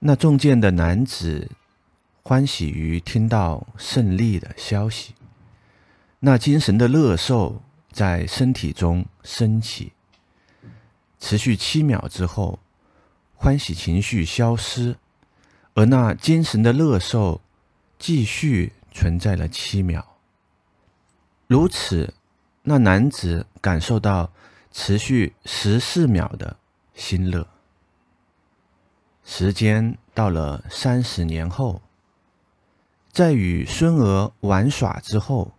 那中箭的男子欢喜于听到胜利的消息，那精神的乐受在身体中升起，持续七秒之后，欢喜情绪消失，而那精神的乐受继续存在了七秒。如此，那男子感受到持续十四秒的心乐。时间到了三十年后，在与孙娥玩耍之后，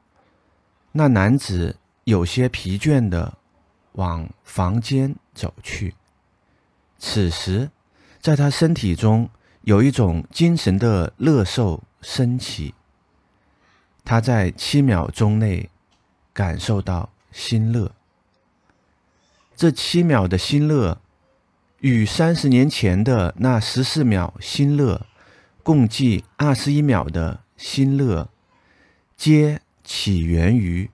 那男子有些疲倦的往房间走去。此时，在他身体中有一种精神的乐受升起，他在七秒钟内感受到心乐。这七秒的心乐。与三十年前的那十四秒心乐，共计二十一秒的心乐，皆起源于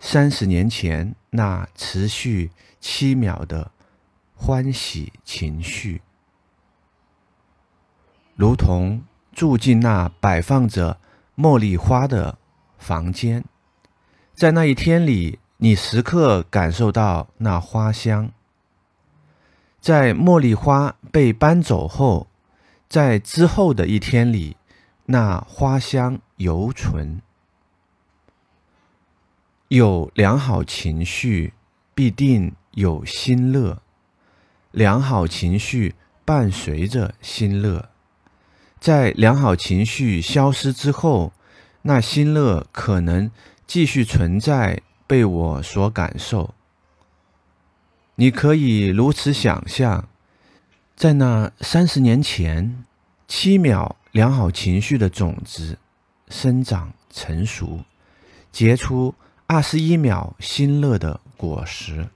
三十年前那持续七秒的欢喜情绪，如同住进那摆放着茉莉花的房间，在那一天里，你时刻感受到那花香。在茉莉花被搬走后，在之后的一天里，那花香犹存。有良好情绪，必定有心乐；良好情绪伴随着心乐，在良好情绪消失之后，那心乐可能继续存在，被我所感受。你可以如此想象，在那三十年前，七秒良好情绪的种子生长成熟，结出二十一秒心乐的果实。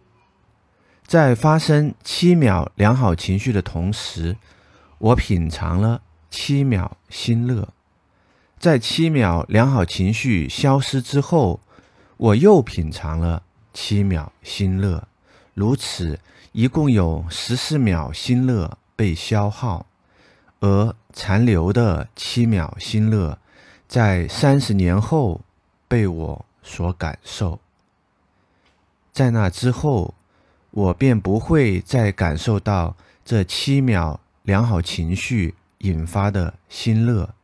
在发生七秒良好情绪的同时，我品尝了七秒心乐。在七秒良好情绪消失之后，我又品尝了七秒心乐。如此，一共有十四秒心乐被消耗，而残留的七秒心乐，在三十年后被我所感受。在那之后，我便不会再感受到这七秒良好情绪引发的心乐，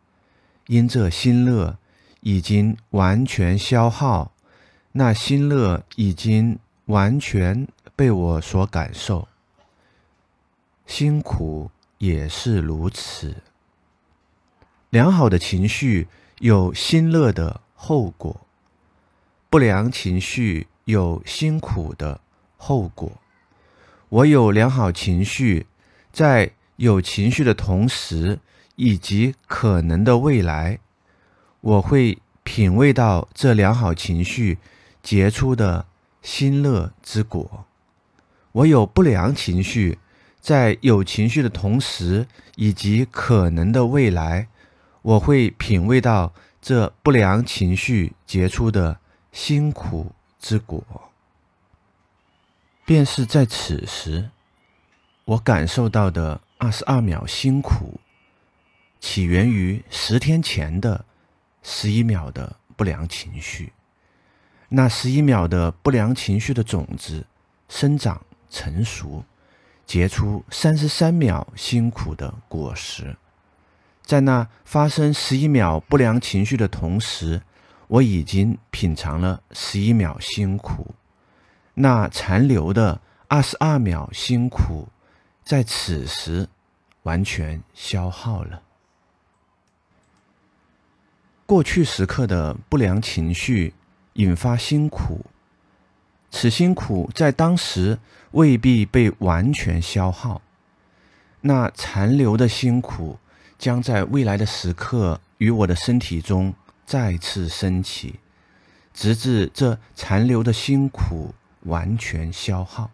因这心乐已经完全消耗，那心乐已经完全。被我所感受，辛苦也是如此。良好的情绪有心乐的后果，不良情绪有辛苦的后果。我有良好情绪，在有情绪的同时，以及可能的未来，我会品味到这良好情绪结出的心乐之果。我有不良情绪，在有情绪的同时，以及可能的未来，我会品味到这不良情绪结出的辛苦之果。便是在此时，我感受到的二十二秒辛苦，起源于十天前的十一秒的不良情绪。那十一秒的不良情绪的种子生长。成熟，结出三十三秒辛苦的果实。在那发生十一秒不良情绪的同时，我已经品尝了十一秒辛苦。那残留的二十二秒辛苦，在此时完全消耗了。过去时刻的不良情绪引发辛苦。此辛苦在当时未必被完全消耗，那残留的辛苦将在未来的时刻与我的身体中再次升起，直至这残留的辛苦完全消耗。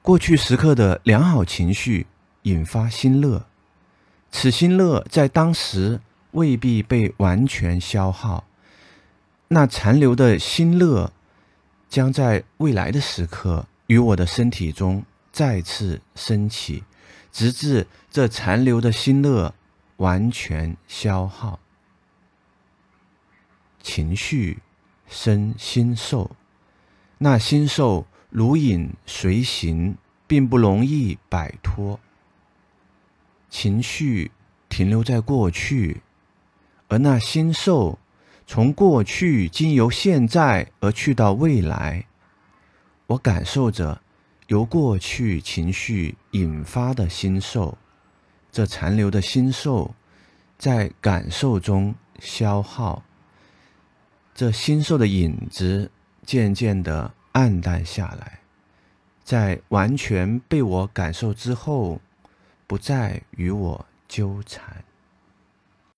过去时刻的良好情绪引发心乐，此心乐在当时未必被完全消耗，那残留的心乐。将在未来的时刻与我的身体中再次升起，直至这残留的心乐完全消耗。情绪生心受，那心受如影随形，并不容易摆脱。情绪停留在过去，而那心受从过去经由现在而去到未来。我感受着由过去情绪引发的心受，这残留的心受在感受中消耗。这心受的影子渐渐的暗淡下来，在完全被我感受之后，不再与我纠缠。